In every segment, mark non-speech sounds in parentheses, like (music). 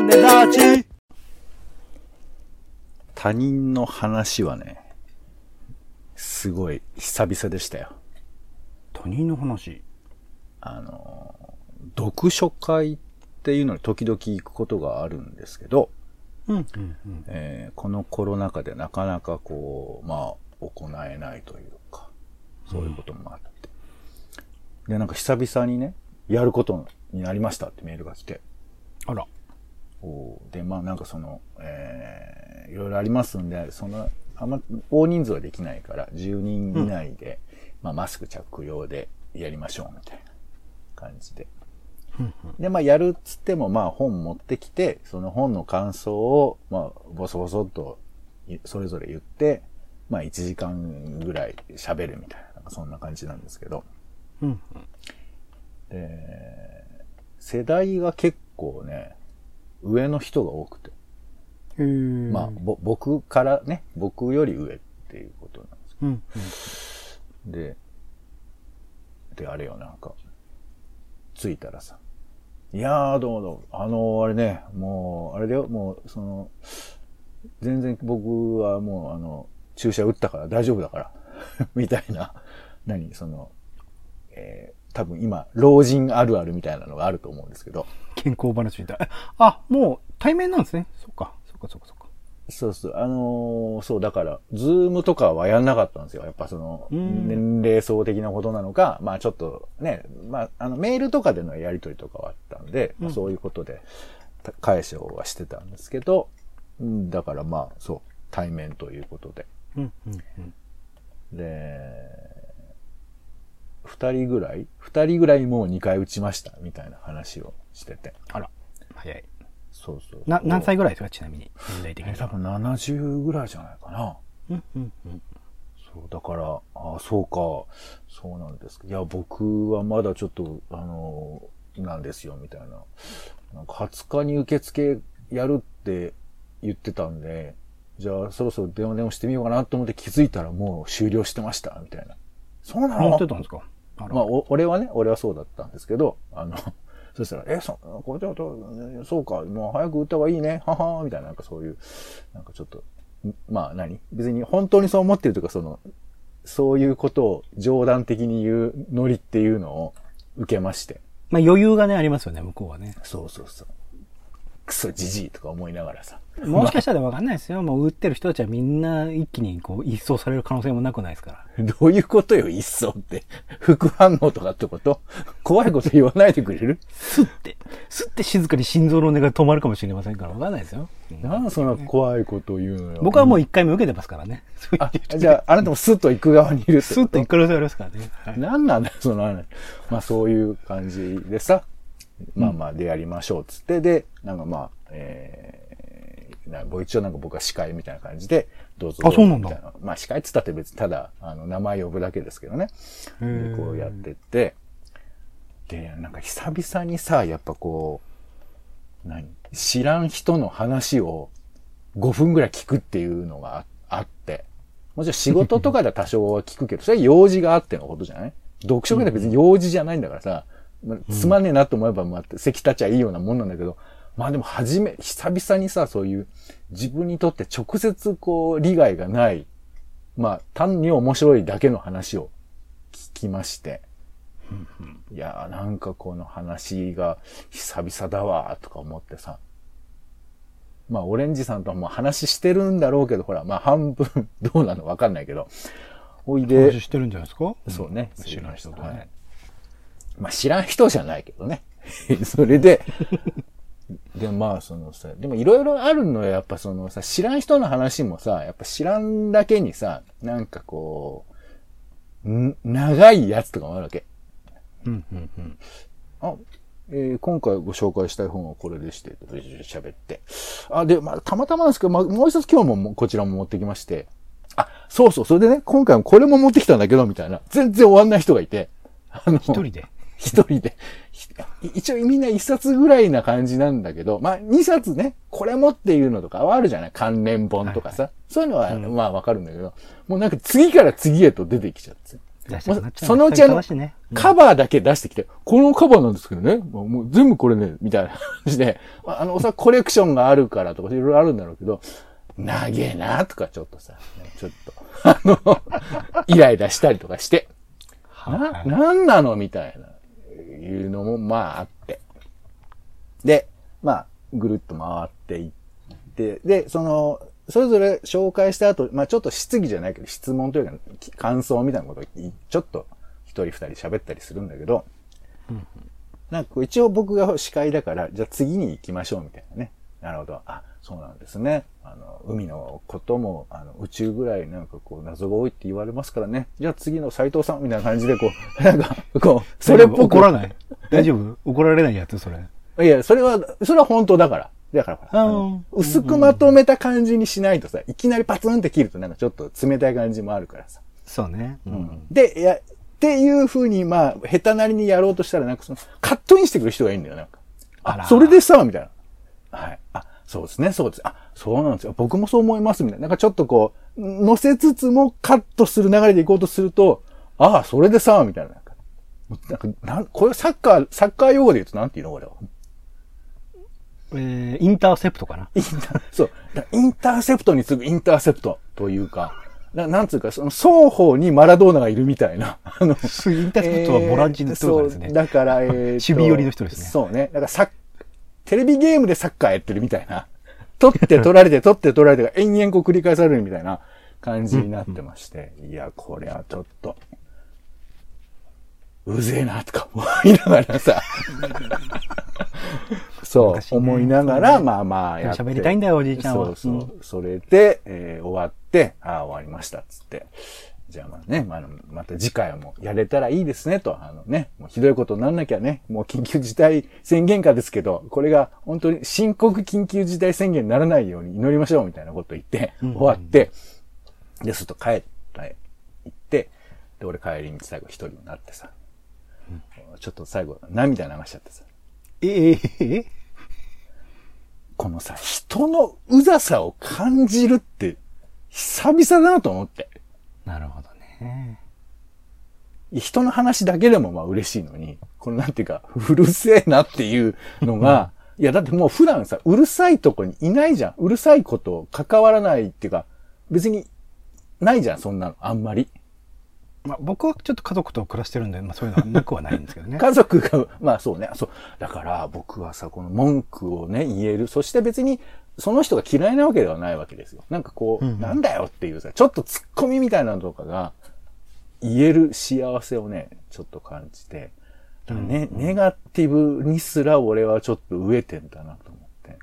種立ち他人の話はね、すごい久々でしたよ。他人の話？あの、読書会っていうのに時々行くことがあるんですけど、うん、うん、うん。えーこのコロナ禍でなかなかこう、まあ、行えないというか、そういうこともあって。で、なんか久々にね、やることになりましたってメールが来て、あら。で、まあなんかその、えーいろいろありますんで、その、あんま大人数はできないから、10人以内で、まあマスク着用でやりましょうみたいな感じで。で、まあやるっつっても、まあ本持ってきて、その本の感想を、まあボソボソっといそれぞれ言って、まあ1時間ぐらい喋るみたいな、なんかそんな感じなんですけど。うん、で、世代が結構ね、上の人が多くて。まあ、ぼ、僕からね、僕より上っていうことなんですうん、うん。で、で、あれよ、なんか、着いたらさ、いやー、どうもどうも、あのーあれね、もう、あれだよ、もう、その、全然僕はもう、あの、注射打ったから大丈夫だから、(laughs) みたいな、何、その、えー、多分今、老人あるあるみたいなのがあると思うんですけど、健康話みたい。(laughs) あ、もう対面なんですね。そっか、そっか、そっか、そっか。そうそう。あのーそう、だから、ズームとかはやんなかったんですよ。やっぱその、うん年齢層的なことなのか、まあちょっとね、まあ、あの、メールとかでのやりとりとかはあったんで、まあそういうことで、た解消はしてたんですけど、うんだからまあ、そう、対面ということで。うん、うん、うん。で、二人ぐらい？二人ぐらいもう2回打ちました、みたいな話をしてて。あら、早い。そうそうな、何歳ぐらいですか、ちなみに。年代的には。え多分70ぐらいじゃないかな。うん、うん、うん。そう、だから、ああ、そうか、そうなんですか。いや、僕はまだちょっと、あの、なんですよ、みたいな。なんか20日に受付やるって言ってたんで、じゃあそろそろ電話電話してみようかなと思って気づいたらもう終了してました、みたいな。そうなの？持ってたんですか？あら。まあ、お俺はね、俺はそうだったんですけど、あの、(laughs) そしたら、え、そ、これちょっと、えそうか、もう早く打った方がいいね、ははーみたいな、なんかそういう、なんかちょっと、んまあ何？別に本当にそう思ってるとか、その、そういうことを冗談的に言うノリっていうのを受けまして。まあ余裕がね、ありますよね、向こうはね。そうそうそう。クソじじいとか思いながらさ。もしかしたらわかんないですよ。もう打ってる人たちはみんな一気にこう一掃される可能性もなくないですから。(laughs) どういうことよ、一層って。副反応とかってこと？怖いこと言わないでくれる？スッて、スッて静かに心臓の音が止まるかもしれませんからわかんないですよ。なんでそんな怖いこと言うのよ。僕はもう一回目受けてますからね。(laughs) あ、じゃあ、あなたもスッと行く側にいるってこと？スッと行く可能性ありますからね。はい何なんだよ、その話。まあそういう感じでさ、まあまあでやりましょうっつって、で、なんかまあ、えー、な一応なんか僕は司会みたいな感じで、どうぞ。あそうなんだ。みたいまあ司会っつったって別にただ、あの、名前呼ぶだけですけどね。こうやってって、で、なんか久々にさ、やっぱこう、何？知らん人の話を5分ぐらい聞くっていうのがああって、もちろん仕事とかでは多少は聞くけど、それは用事があってのことじゃない？読書会では別に用事じゃないんだからさ、まあつまんねえなと思えば、まあ、席立ちゃいいようなもんなんだけど、まあでも初め、久々にさ、そういう自分にとって直接こう、利害がない、まあ単に面白いだけの話を聞きまして、いやーなんかこの話が久々だわーとか思ってさ、まあ、オレンジさんとはもう話してるんだろうけど、ほら、まあ、半分どうなのわかんないけど。おいで話、してるんじゃないですか？そうね。知らん人とはいね。まあ、知らん人じゃないけどね。(laughs) それで、で、まあ、そのさ、でもいろいろあるのよ。やっぱそのさ、知らん人の話もさ、やっぱ知らんだけにさ、なんかこう、ん長いやつとかもあるわけ。うん、うん、うん。あ、えー今回ご紹介したい本はこれでして、喋って。あ、で、まあ、たまたまなんですけど、まあ、もう一つ今日ももこちらも持ってきまして。あ、そうそう、それでね、今回もこれも持ってきたんだけど、みたいな。全然終わんない人がいて。あの、一人で？一人で。ひ一応みんな一冊ぐらいな感じなんだけど、まあ二冊ね、これもっていうのとかはあるじゃない？関連本とかさ。そういうのは、まあわかるんだけど、もうなんか次から次へと出てきちゃって。そのうちあのカバーだけ出してきて、このカバーなんですけどね、もうもう全部これね、みたいな感じで、あの、おそらくコレクションがあるからとかいろいろあるんだろうけど、長えなとかちょっとさ、ちょっと、あの、(laughs) イライラしたりとかして、な、なんなの？みたいな、いうのも、まああって。で、まあ、ぐるっと回っていって、で、その、それぞれ紹介した後、まあちょっと質疑じゃないけど、質問というか、き感想みたいなことをいちょっと一人二人喋ったりするんだけど、なんかこう一応僕が司会だから、じゃあ次に行きましょうみたいなね。なるほど。あ、そうなんですね。あの、海のことも、あの、宇宙ぐらいなんかこう謎が多いって言われますからね。じゃあ次の斎藤さんみたいな感じでこう、(laughs) なんか、こう、それっぽく。怒らない？(laughs) 大丈夫？怒られないやつ、それ。いや、それは、それは本当だから。だからあのうん薄くまとめた感じにしないとさ、いきなりパツンって切るとなんかちょっと冷たい感じもあるからさ。そうね。うん。で、いや、っていう風に、まあ、下手なりにやろうとしたら、なんかその、カットインしてくる人がいいんだよ、なんか。あ、あらそれでさ、みたいな。はい。あ、そうですね、そうです。あ、そうなんですよ。僕もそう思います、みたいな。なんかちょっとこう、乗せつつもカットする流れでいこうとすると、ああ、それでさ、みたいな。なんか、なんこれサッカー、サッカー用語で言うとなんていうのこれは？えー、インターセプトかな。インター、そう。だインターセプトに次ぐインターセプトというか、ななんつうか、その双方にマラドーナがいるみたいな。あの、インターセプトはボランチの人ですね。そう、だから、えーと守備寄りの人ですねそうね。だからサッ、テレビゲームでサッカーやってるみたいな。(laughs) 取って取られて、取って取られてが延々こう繰り返されるみたいな感じになってまして。いや、これはちょっと、うぜえな、とか思いながらさ。(laughs) そう、ね思いながら、まあまあやって。喋りたいんだよおじいちゃんはそうそう。うんそれで、えー終わって、ああ、終わりました、つって。じゃあまあね、まあ、また次回はもうやれたらいいですね、と。あのね、もうひどいことになんなきゃね、もう緊急事態宣言下ですけど、これが本当に深刻緊急事態宣言にならないように祈りましょう、みたいなこと言って、終わって、で、すると帰って行って、で、俺帰り道最後一人になってさ、ちょっと最後涙流しちゃってさ、えー、え？このさ、人のうざさを感じるって、久々だなと思って。人の話だけでもまあ嬉しいのに、このなんていうか、うるせえなっていうのが、いやだってもう普段さ、うるさいとこにいないじゃん。うるさいこと関わらないっていうか、別にないじゃん、そんなの。あんまり。まあ、僕はちょっと家族と暮らしてるんで、まあそういうのはなくはないんですけどね。(laughs) 家族が、まあそうね。そう。だから僕はさ、この文句をね、言える。そして別に、その人が嫌いなわけではないわけですよ。なんかこう、うんうんなんだよっていうさ、ちょっと突っ込みみたいなのとかが、言える幸せをね、ちょっと感じて。ね、ネガティブにすら俺はちょっと飢えてんだなと思って。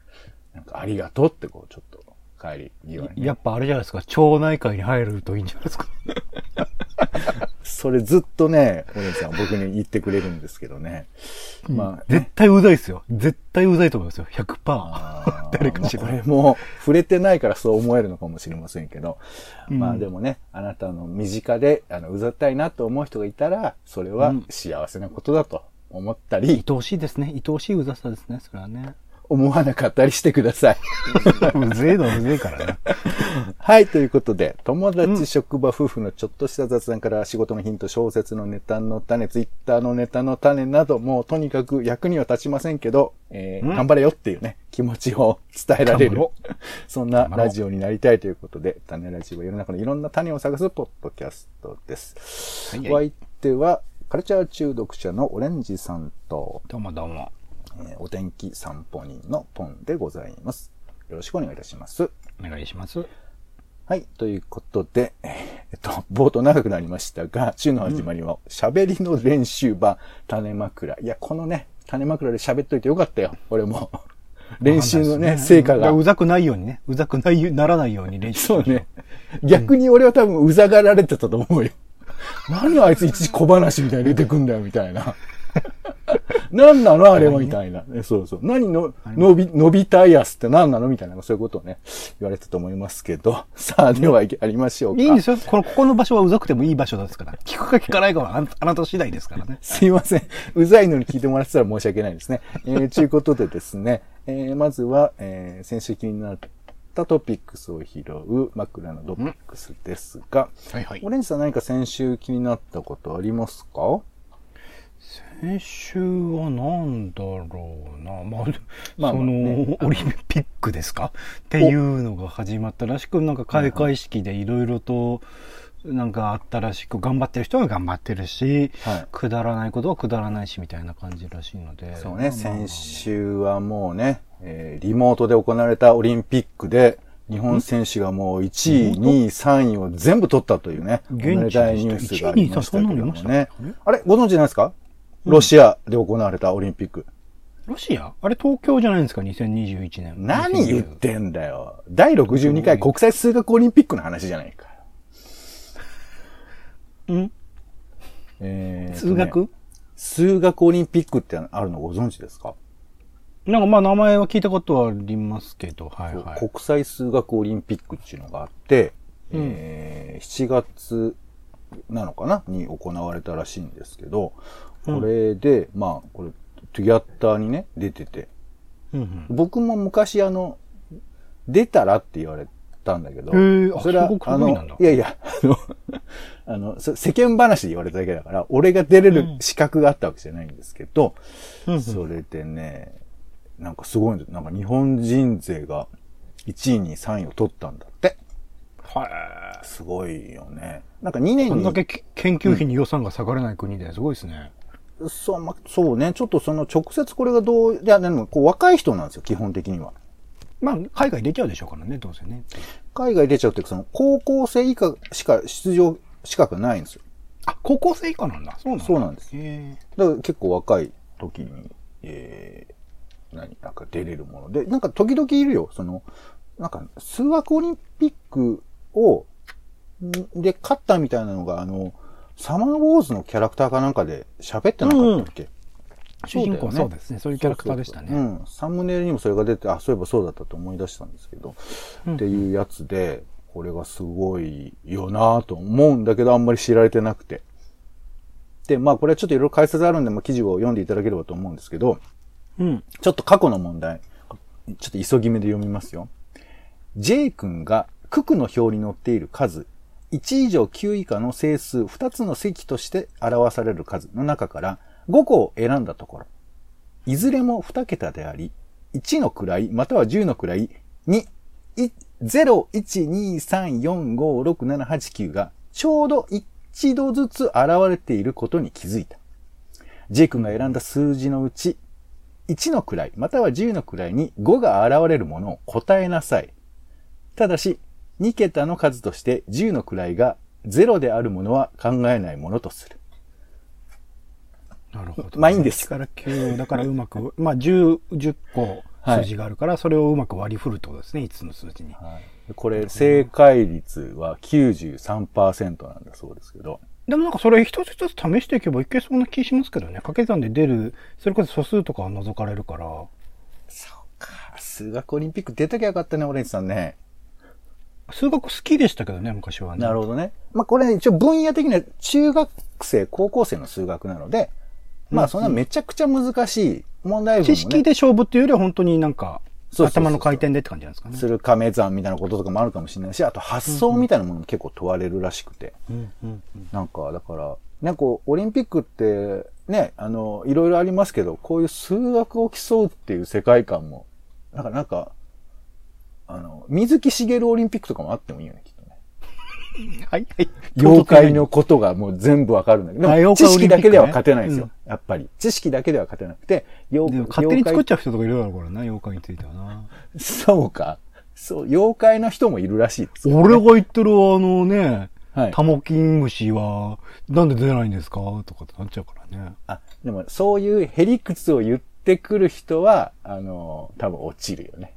なんかありがとうってこう、ちょっと帰り際にね、やっぱあれじゃないですか、町内会に入るといいんじゃないですか。それずっとね、お姉さん僕に言ってくれるんですけどね。まあ、絶対うざいですよ。絶対うざいと思いますよ。100%。あー (laughs) 誰かしらまあこれも触れてないからそう思えるのかもしれませんけど、うんまあでもね、あなたの身近で、あの、うざったいなと思う人がいたら、それは幸せなことだと思ったり、愛おしいですね。愛おしいうざさですね。それはね。思わなかったりしてください。うぜえのぜえからね。(laughs) はい、ということで、友達、職場、夫婦のちょっとした雑談から仕事のヒント、小説のネタの種、ツイッターのネタの種など、もうとにかく役には立ちませんけど、えーうん頑張れよっていうね、気持ちを伝えられる。そんなラジオになりたいということで、種ラジオは世の中のいろんな種を探すポッドキャストです。はいお相手は、カルチャー中毒者のオレンジさんと、どうもどうも。えーお天気散歩人のポンでございます。よろしくお願いいたします。お願いします。はい。ということで、えっと、冒頭長くなりましたが、週の始まりは、喋、りの練習場、種枕。いや、このね、種枕で喋っといてよかったよ。俺も。練習のね、成果が。うざくないようにね。うざくないよならないように練習そうね。逆に俺は多分うざがられてたと思うよ。(laughs) 何あいついちいち小話みたいに出てくんだよ、みたいな。何なの？あれは、みたいな。ねそうそう。何の、伸び、伸びたいやつって何なの？みたいな、そういうことをね、言われてたと思いますけど。(laughs) さあ、では、やりましょうか。いいんですよ。この、ここの場所はうざくてもいい場所ですから。(laughs) 聞くか聞かないかはあなあなた次第ですからね。(laughs) すいません。うざいのに聞いてもらってたら申し訳ないですね。えー、ということでですね、えー、まずは、えー、先週気になっったトピックスを拾う枕のトピックスですが、はいはいオレンジさん何か先週気になったことありますか？先週はなんだろうな。まあ、(laughs) まあその、ねオリンピックですか？っていうのが始まったらしく、なんか開会式でいろいろと、なんかあったらしく、頑張ってる人は頑張ってるし、はい。くだらないことはくだらないし、みたいな感じらしいので。そうね、先週はもうね、えーリモートで行われたオリンピックで、日本選手がもう1位、リモート？2位、3位を全部取ったというね、現地でした？たいニュースがありましたけど1位2位3位そんなのいもました？ねえ。あれ？ご存知ないですか？ロシアで行われたオリンピック。ロシア？あれ東京じゃないんですか ?2021 年。何言ってんだよ。第62回国際数学オリンピックの話じゃないか。うんえー数学？数学オリンピックってあるのご存知ですか、なんかまあ名前は聞いたことはありますけど、はいはい。国際数学オリンピックっていうのがあって、うんえー7月なのかな？に行われたらしいんですけど、これで、まあ、これ、トゥギャッターにね、出てて、うんうん僕も昔あの、出たらって言われたんだけど、それはあのいやいや、あの、(laughs) あの、そ世間話で言われただけだから、俺が出れる資格があったわけじゃないんですけど、うんうんそれでね、なんかすごいんですなんか日本人勢が1位に3位を取ったんだって。はすごいよね。なんか2年い。こんだけ研究費に予算が下がらない国ですごいですね。そう、ま、そうね、ちょっとその直接これがどう、いや、でもこう若い人なんですよ、基本的には。まあ、海外出ちゃうでしょうからね、どうせね。海外出ちゃうっていうか、その高校生以下しか出場資格ないんですよ。あ、高校生以下なんだ。そうなんだ。そうなんですへだから結構若い時に、えー、何、なんか出れるもので、なんか時々いるよ、その、なんか数学オリンピックを、んで勝ったみたいなのが、あの、サマーウォーズのキャラクターかなんかで喋ってなかったっけ、え主人公はそうですね。そういうキャラクターでしたね。そうそううん。サムネイルにもそれが出て、あ、そういえばそうだったと思い出したんですけど、うんっていうやつで、これがすごいよなぁと思うんだけど、あんまり知られてなくて。で、まあこれはちょっといろいろ解説あるんで、まあ記事を読んでいただければと思うんですけど、うん。ちょっと過去の問題、ちょっと急ぎ目で読みますよ。J 君が九九の表に載っている数、1以上9以下の整数2つの積として表される数の中から5個を選んだところ、いずれも2桁であり、1の位または10の位に、0、1、2、3、4、5、6、7、8、9がちょうど一度ずつ現れていることに気づいた。J 君が選んだ数字のうち、1の位、または10の位に5が現れるものを答えなさい。ただし、2桁の数として10の位が0であるものは考えないものとする。なるほど。まあいいんです1から9、だからうまく、(laughs) まあ10、10個数字があるから、それをうまく割り振るってことですね、5つの数字に。これ、正解率は93%なんだそうですけど。でもなんかそれ一つ一つ試していけばいけそうな気しますけどね。掛け算で出る、それこそ素数とかは除かれるから。そうか。数学オリンピック出ときゃよかったね、オレンジさんね。数学好きでしたけどね、昔はね。なるほどね。まあこれ一応分野的には中学生、高校生の数学なので、まあそんなめちゃくちゃ難しい問題文もね。知識で勝負っていうよりは本当になんか、頭の回転でって感じなんですかね。する亀算みたいなこととかもあるかもしれないし、あと発想みたいなものも結構問われるらしくて。うんうんうんなんか、だから、なんかオリンピックってね、あの、いろいろありますけど、こういう数学を競うっていう世界観も、なんか、なんか、あの、水木しげるオリンピックとかもあってもいいよね、きっとね。(laughs) はいはい。妖怪のことがもう全部わかるんだけど、あでも知識だけでは勝てないんですよ。やっぱり。知識だけでは勝てなくて、妖でも勝手に作っ妖ちゃう人とかいるだろうからな、妖怪についてはな。怪 (laughs) そうか。そう、妖怪の人もいるらしいですよ、俺が言ってるあのね、はいタモキンムシは、なんで出ないんですかとかってなっちゃうからね。あ、でもそういうへりくつを言ってくる人は、あの、多分落ちるよね。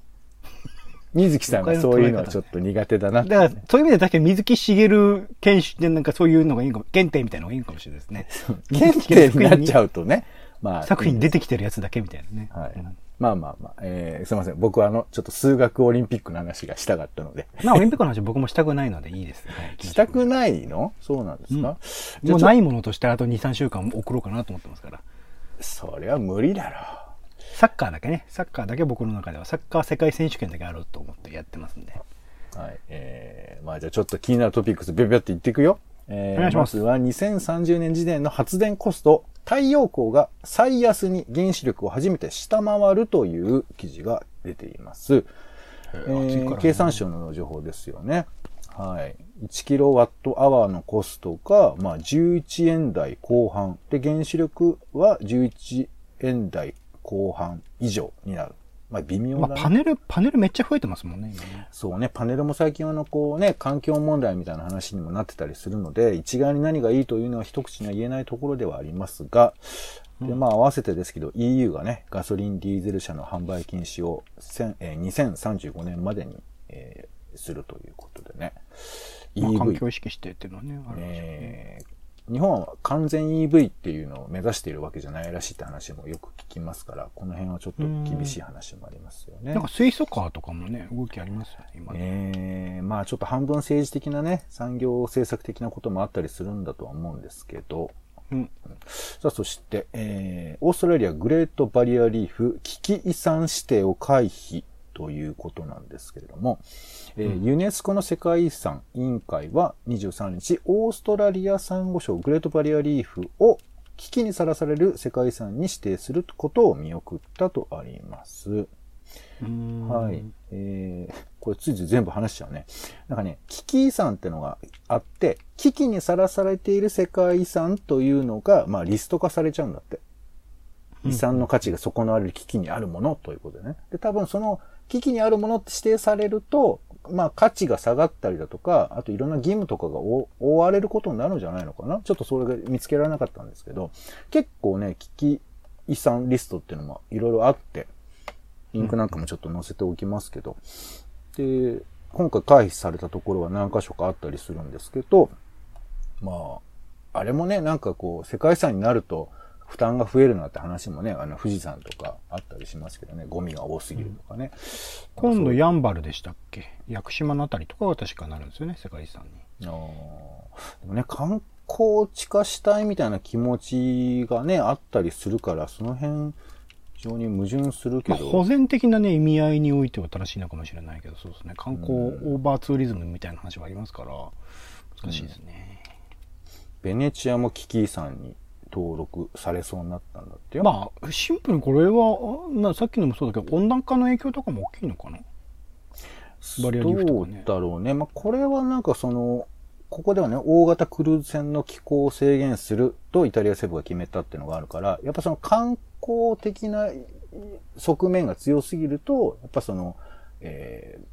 水木さんがそういうのはちょっと苦手だなって、だから、そういう意味で確かに水木しげる研修でなんかそういうのがいいかも、検定みたいなのがいいかもしれないですね。検定になっちゃうとね。まあ。作品に出てきてるやつだけみたいなね。はいうん。まあまあまあ、えー、すいません。僕はあの、ちょっと数学オリンピックの話がしたかったので。まあ、オリンピックの話僕もしたくないのでいいです。は (laughs) いしたくないの？そうなんですか、じゃもうないものとしてあと2、3週間送ろうかなと思ってますから。それは無理だろサッカーだけね、サッカーだけ僕の中では、サッカー世界選手権だけあると思ってやってますんで。はい。えー、まあじゃあちょっと気になるトピックス、ビョビョって言っていくよ。えー、お願いしますずは2030年時点の発電コスト、太陽光が最安に原子力を初めて下回るという記事が出ています。えー経産省の情報ですよね。はい。1キロワットアワーのコストが、まあ、11円台後半。で、原子力は11円台後半以上になる。まあ、微妙だね。まあ、パネル、パネルめっちゃ増えてますもんね、今ね。そうね、パネルも最近あの、こうね、環境問題みたいな話にもなってたりするので、一概に何がいいというのは一口には言えないところではありますが、で、まあ合わせてですけど、EU がね、ガソリン、ディーゼル車の販売禁止を1000えー2035年までに、えーするということでね。まあ、環境意識してっていうのはね、あるんですよね。えー日本は完全 EV っていうのを目指しているわけじゃないらしいって話もよく聞きますから、この辺はちょっと厳しい話もありますよね。なんか水素カーとかもね、動きありますよね、今ね。えーまあちょっと半分政治的なね、産業政策的なこともあったりするんだとは思うんですけど、うん。さあそして、えーオーストラリアグレートバリアリーフ危機遺産指定を回避ということなんですけれども、えーユネスコの世界遺産委員会は23日、オーストラリアサンゴ礁グレートバリアリーフを危機にさらされる世界遺産に指定することを見送ったとあります。うんはい。えー、これついつい全部話しちゃうね。なんかね、危機遺産ってのがあって、危機にさらされている世界遺産というのが、まあリスト化されちゃうんだって。遺産の価値が損なわれる危機にあるものということでね。で、多分その危機にあるものって指定されると、まあ価値が下がったりだとか、あといろんな義務とかが負負われることになるんじゃないのかな？ちょっとそれが見つけられなかったんですけど、結構ね、危機遺産リストっていうのもいろいろあって、リンクなんかもちょっと載せておきますけど、で、今回回避されたところは何箇所かあったりするんですけど、まあ、あれもね、なんかこう、世界遺産になると負担が増えるなって話もね、あの、富士山とかあったりしますけどね、ゴミが多すぎるとかね。今度ヤンバルでしたっけ？屋久島のあたりとかが確かなるんですよね、世界遺産に。あーでもね、観光地化したいみたいな気持ちがね、あったりするから、その辺、非常に矛盾するけまあ、ど。保全的なね、意味合いにおいては正しいのかもしれないけど、そうですね。観光オーバーツーリズムみたいな話はありますから、難しいですね。ベネチアも危機遺産に登録されそうになったんだってよ。まあ、シンプルにこれは、あまあ、さっきのもそうだけど、温暖化の影響とかも大きいのかな？バリアリーフとどう。だろうね。まあ、これはなんかその、ここではね、大型クルーズ船の寄港を制限するとイタリア政府が決めたっていうのがあるから、やっぱその観光的な側面が強すぎると、やっぱその、えー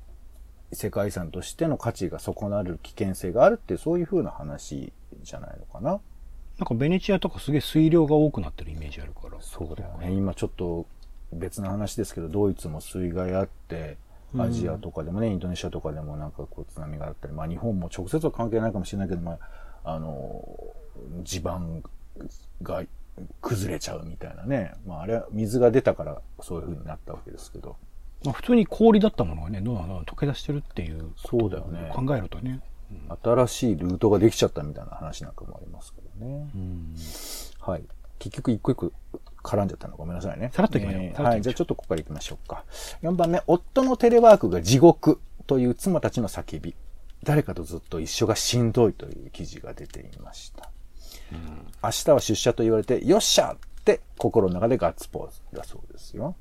世界遺産としての価値が損なわれる危険性があるってそういう風な話じゃないのかな。なんかベネチアとかすげえ水量が多くなってるイメージあるから。そうだよね。今ちょっと別の話ですけど、ドイツも水害あって、アジアとかでもね、インドネシアとかでもなんかこう津波があったり、まあ日本も直接は関係ないかもしれないけど、まあ、あの、地盤が崩れちゃうみたいなね。まああれは水が出たからそういう風になったわけですけど。まあ、普通に氷だったものがね、どんど溶け出してるっていうそうだよね考えるとね。新しいルートができちゃったみたいな話なんかもありますけどね。うんはい。結局一個一個絡んじゃったのごめんなさいね。さらっといきましょうはい。じゃあちょっとここから行きましょうか。4番目、夫のテレワークが地獄という妻たちの叫び。誰かとずっと一緒がしんどいという記事が出ていました。明日は出社と言われて、よっしゃって心の中でガッツポーズだそうですよ。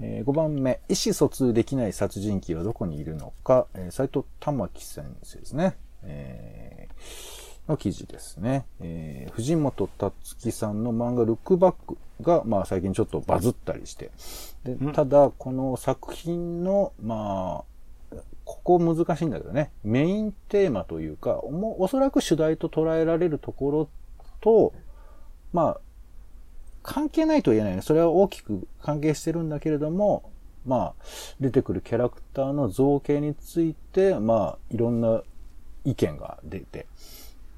え5番目、意思疎通できない殺人鬼はどこにいるのか、えー、斉藤玉木先生ですね。えーの記事ですね。えー藤本達樹さんの漫画ルックバックが、まあ最近ちょっとバズったりして。で、ただ、この作品の、まあ、ここ難しいんだけどね、メインテーマというか、おもおそらく主題と捉えられるところと、まあ、関係ないとは言えないね。それは大きく関係してるんだけれども、まあ、出てくるキャラクターの造形について、まあ、いろんな意見が出て。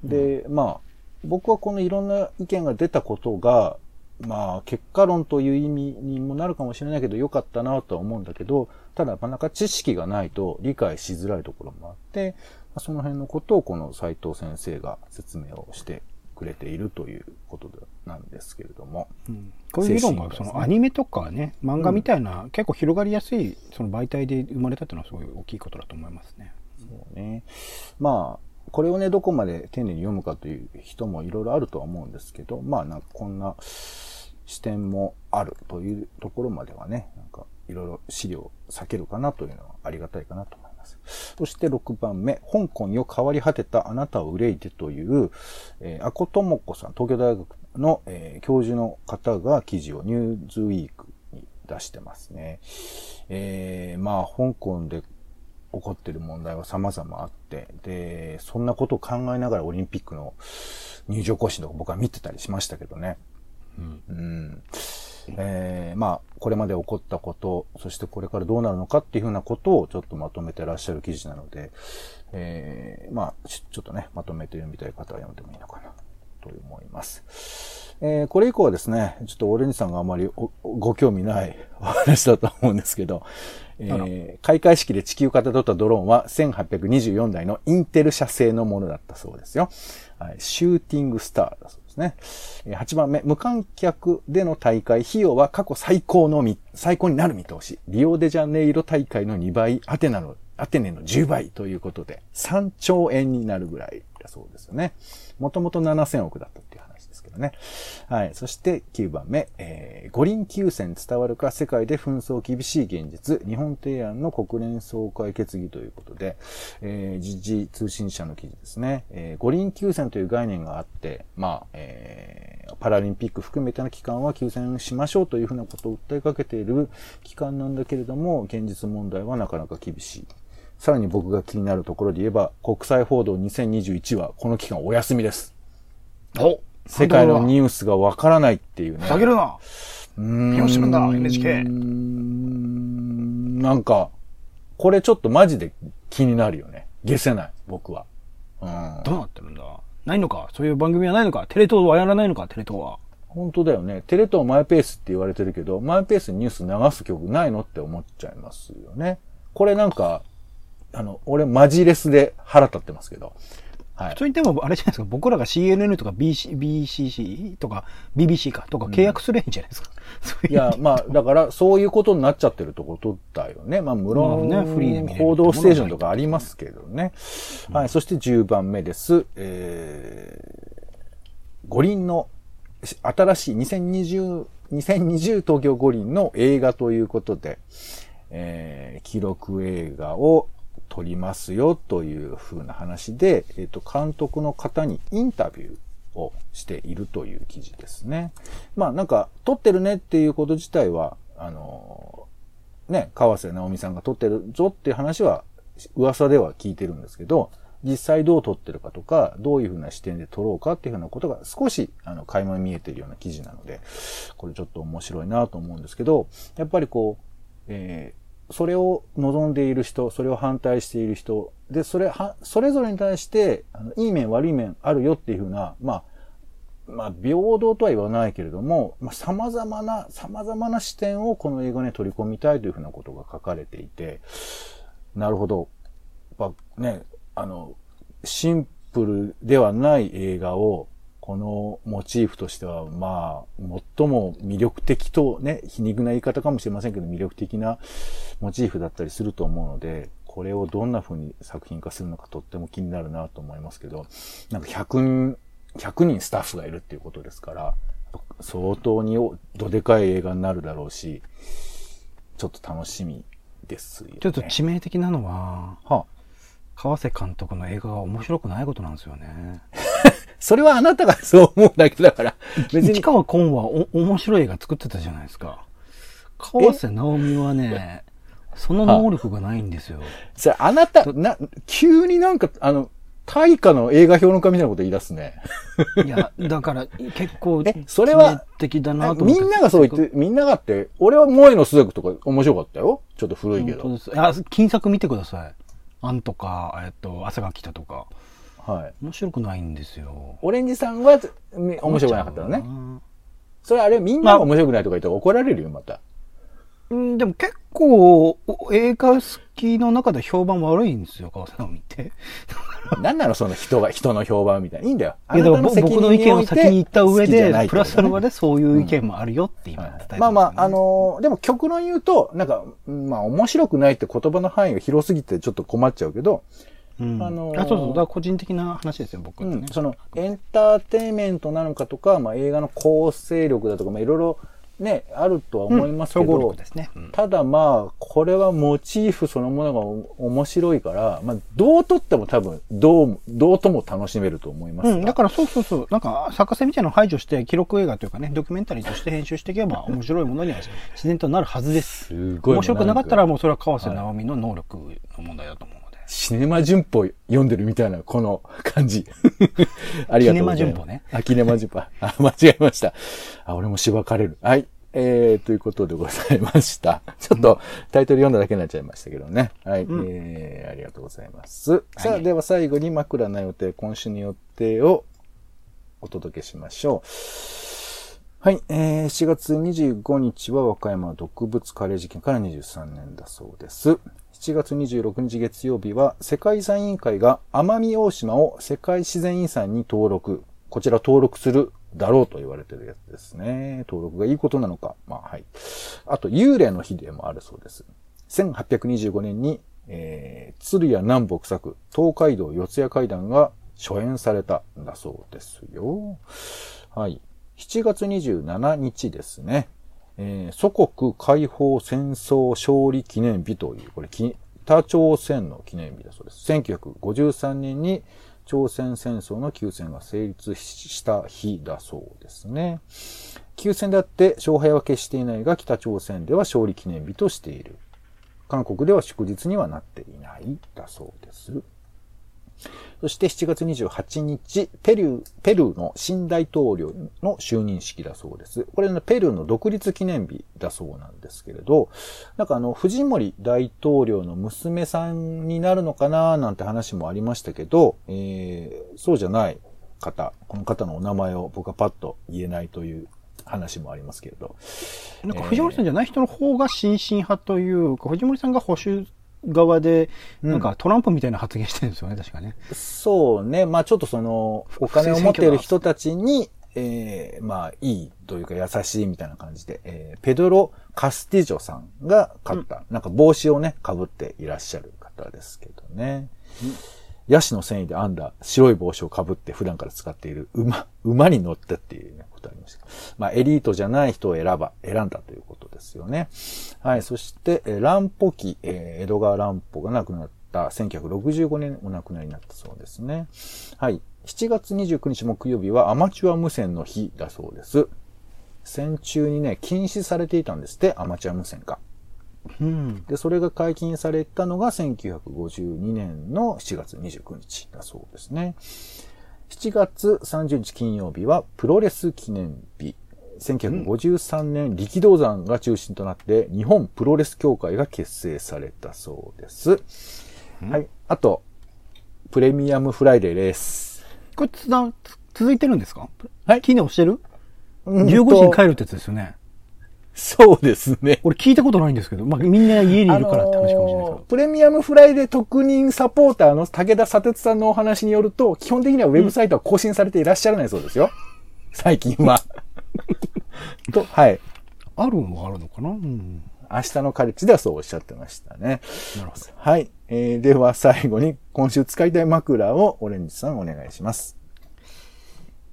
で、まあ、僕はこのいろんな意見が出たことが、まあ、結果論という意味にもなるかもしれないけど、良かったなとは思うんだけど、ただ、なかなか知識がないと理解しづらいところもあって、まあその辺のことをこの斉藤先生が説明をしてくれているということでなんでですけれども。うんこういう議論がそのアニメとかね、漫画みたいな、結構広がりやすいその媒体で生まれたっていうのはすごい大きいことだと思いますね。そうね。まあ、これをね、どこまで丁寧に読むかという人もいろいろあるとは思うんですけど、まあ、なんかこんな視点もあるというところまではね、なんかいろいろ資料を避けるかなというのはありがたいかなと思います。そして6番目、香港よ変わり果てたあなたを憂いてという、えー、アコトモコさん、東京大学の、えー教授の方が記事をニューズウィークに出してますね。えー、まあ、香港で起こってる問題は様々あって、で、そんなことを考えながらオリンピックの入場行進とか僕は見てたりしましたけどね。うん。うん。えーまあ、これまで起こったこと、そしてこれからどうなるのかっていうふうなことをちょっとまとめてらっしゃる記事なので、えーまあ、ちちょっとね、まとめて読みたい方は読んでもいいのかな、と思います。えーこれ以降はですね、ちょっとオレンジさんがあまりご興味ないお話だと思うんですけど、えー開会式で地球かたどったドローンは1824台のインテル社製のものだったそうですよ。はい、シューティングスターだそうですね。8番目、無観客での大会、費用は過去最高のみ、最高になる見通し。リオデジャネイロ大会の2倍、アテナの、アテネの10倍ということで、3兆円になるぐらいだそうですよね。もともと7000億だったっていう話ですけどね。はい。そして9番目、えー五輪休戦伝わるか世界で紛争厳しい現実、日本提案の国連総会決議ということで、えー時事通信社の記事ですね。えー五輪休戦という概念があって、まあ、えーパラリンピック含めての期間は休戦しましょうというふうなことを訴えかけている期間なんだけれども、現実問題はなかなか厳しい。さらに僕が気になるところで言えば、国際報道2021はこの期間お休みです。お世界のニュースがわからないっていうね。下げるなうーん何をしてるんだ NHK うーんなんか、これちょっとマジで気になるよね。消せない、僕は。うん。どうなってるんだ？ないのか？そういう番組はないのか？テレ東はやらないのか？テレ東は。本当だよね。テレ東マイペースって言われてるけど、マイペースにニュース流す曲ないのって思っちゃいますよね。これなんか、あの、俺マジレスで腹立ってますけど。はい。そう言っても、あれじゃないですか、僕らが CNN とか BC BCC とか BBC かとか契約すればいいんじゃないですか。そういういや、まあ、だから、そういうことになっちゃってるとことだよね。まあ、無論、まあねフリーで報道ステーションとかありますけどね。はい、そして10番目です。えー、五輪の、新しい2020、2020東京五輪の映画ということで、えー、記録映画を撮りますよという風な話で、えっ、と、監督の方にインタビューをしているという記事ですね。まあなんか、撮ってるねっていうこと自体は、あのね、川瀬直美さんが撮ってるぞっていう話は、噂では聞いてるんですけど、実際どう撮ってるかとか、どういうふうな視点で撮ろうかっていうふうなことが少し、あの、垣間見えてるような記事なので、これちょっと面白いなと思うんですけど、やっぱりこう、えーそれを望んでいる人、それを反対している人、で、それ、は、それぞれに対して、あのいい面、悪い面あるよっていうふうな、まあ、まあ、平等とは言わないけれども、まあ、様々な、様々な視点をこの映画に取り込みたいというふうなことが書かれていて、なるほど。やっぱね、あの、シンプルではない映画を、このモチーフとしては、まあ、最も魅力的とね、皮肉な言い方かもしれませんけど、魅力的なモチーフだったりすると思うので、これをどんな風に作品化するのかとっても気になるなと思いますけど、なんか100人、100人スタッフがいるっていうことですから、相当におどでかい映画になるだろうし、ちょっと楽しみですよね。ちょっと致命的なのは、はあ、川瀬監督の映画が面白くないことなんですよね。それはあなたがそう思うだけだから、(laughs) 別に市。川崑はお面白い映画作ってたじゃないですか。川瀬直美はね、その能力がないんですよ。それあなた、な、急になんか、あの、大化の映画評論家みたいなこと言い出すね。いや、だから結構、え？それは的だなと。みんながそう言って、みんながって、俺は萌えの数学とか面白かったよ。ちょっと古いけど。本当です。あ、金作見てください。アンとか、えっと、朝が来たとか。はい。面白くないんですよ。オレンジさんは、み面白くなかったのね。それあれみんなが面白くないとか言ったら怒られるよ、また。うん、でも結構、お映画好きの中で評判悪いんですよ、川瀬直美って。(laughs) なんなのその人が、人の評判みたいな。いいんだよ。いや、でもぼ僕の意見を先に言った上で、ねプラスアルファでそういう意見もあるよって今伝えてますよねまあまあ、あ、のーでも極論言うと、なんか、まあ面白くないって言葉の範囲が広すぎてちょっと困っちゃうけど、うん、あのーあそうそう、だ個人的な話ですよ、僕うん。そのエンターテインメントなのかとか、まあ映画の構成力だとか、まあいろいろね、あるとは思いますけど。うんただまあ、これはモチーフそのものがお面白いから、まあ、どうとっても多分、どう、どうとも楽しめると思いますが。うん、だからそうそうそう。なんか、作家性みたいなのを排除して、記録映画というかね、ドキュメンタリーとして編集していけば、面白いものには自然となるはずです。すごい。面白くなかったら、もうそれは川瀬直美の能力の問題だと思う。シネマ旬報読んでるみたいな、この感じ。(laughs) ありがとうございます。キネマ旬報ね。あ、キネマ旬報。あ、間違えました。あ、俺もしばかれる。はい。えー、ということでございました。ちょっとタイトル読んだだけになっちゃいましたけどね。はい。うんえー、ありがとうございます。さあ、では最後に枕な予定、今週の予定をお届けしましょう。はい、えー、7月25日は和歌山毒物カレー事件から23年だそうです。7月26日月曜日は世界遺産委員会が奄美大島を世界自然遺産に登録、こちら登録するだろうと言われてるやつですね。登録がいいことなのか。まあはい。あと、幽霊の日でもあるそうです。1825年に、えー、鶴屋南北作、東海道四谷階段が初演されたんだそうですよ。はい。7月27日ですね。えー祖国解放戦争勝利記念日という、これ、北朝鮮の記念日だそうです。1953年に朝鮮戦争の休戦が成立した日だそうですね。休戦であって勝敗は決していないが、北朝鮮では勝利記念日としている。韓国では祝日にはなっていないだそうです。そして7月28日、ペルー、ペルーの新大統領の就任式だそうです。これね、ペルーの独立記念日だそうなんですけれど、なんかあの、藤森大統領の娘さんになるのかななんて話もありましたけど、えー、そうじゃない方、この方のお名前を僕はパッと言えないという話もありますけれど、なんか藤森さんじゃない人の方が新進派というか、藤森さんが保守側で、なんかトランプみたいな発言してるんですよね、確かね。そうね。まあちょっとその、お金を持っている人たちに、えー、まあいいというか優しいみたいな感じで、えー、ペドロ・カスティジョさんが勝った、なんか帽子をね、被っていらっしゃる方ですけどね。ヤシの繊維で編んだ白い帽子を被って普段から使っている馬、馬に乗ったっていう、ね、ことありました。まあエリートじゃない人を選ば、選んだということですよね。はい。そして、えー乱歩記、えー江戸川乱歩が亡くなった1965年お亡くなりになったそうですね。はい。7月29日木曜日はアマチュア無線の日だそうです。戦中にね、禁止されていたんですって、アマチュア無線が。うん。で、それが解禁されたのが1952年の7月29日だそうですね。7月30日金曜日はプロレス記念日。1953年力道山が中心となって日本プロレス協会が結成されたそうです。はい。あと、プレミアムフライデーです。これつな、つ続いてるんですか？はい機能してる？うん ?15 時に帰るってやつですよね。そうですね。俺聞いたことないんですけど、まあみんな家にいるからって話かもしれないですけあのーど。プレミアムフライデー特任サポーターの武田砂鉄さんのお話によると、基本的にはウェブサイトは更新されていらっしゃらないそうですよ。最近は。(laughs) と、はい。あるのはあるのかな？うん。明日のカレッジではそうおっしゃってましたね。なるほど。はい。えー、では最後に今週使いたい枕をオレンジさんお願いします。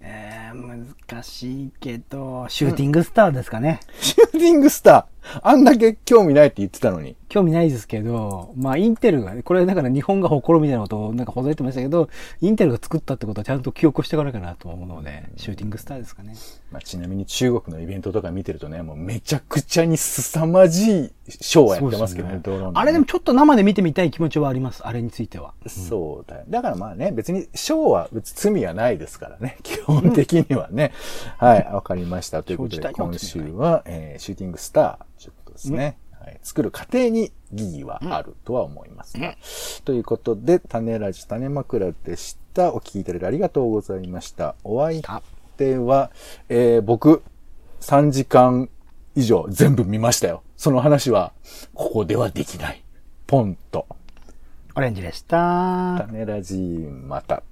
えー、難しいけど、シューティングスターですかね。シューティングスター。あんだけ興味ないって言ってたのに。興味ないですけど、まあ、インテルがね、これだから日本が誇るみたいなことをなんかほざいてましたけど、インテルが作ったってことはちゃんと記憶してからかなと思うので、シューティングスターですかね。まあ、ちなみに中国のイベントとか見てるとね、もうめちゃくちゃに凄まじいショーをやってますけどね、ドローンでねあれでもちょっと生で見てみたい気持ちはあります、あれについては。そうだよ。だからまあね、別にショーは別に罪はないですからね。(laughs) 基本的にはね。はい、わかりました。ということで、今週は、えーシューティングスター、ですね。はい、作る過程に疑義はあるとは思いますが。ということで、種ラジ種枕でした。お聞きいただいてありがとうございました。お相手は、えー僕、3時間以上、全部見ましたよ。その話は、ここではできない。ポンと。オレンジでした。種ラジ、また。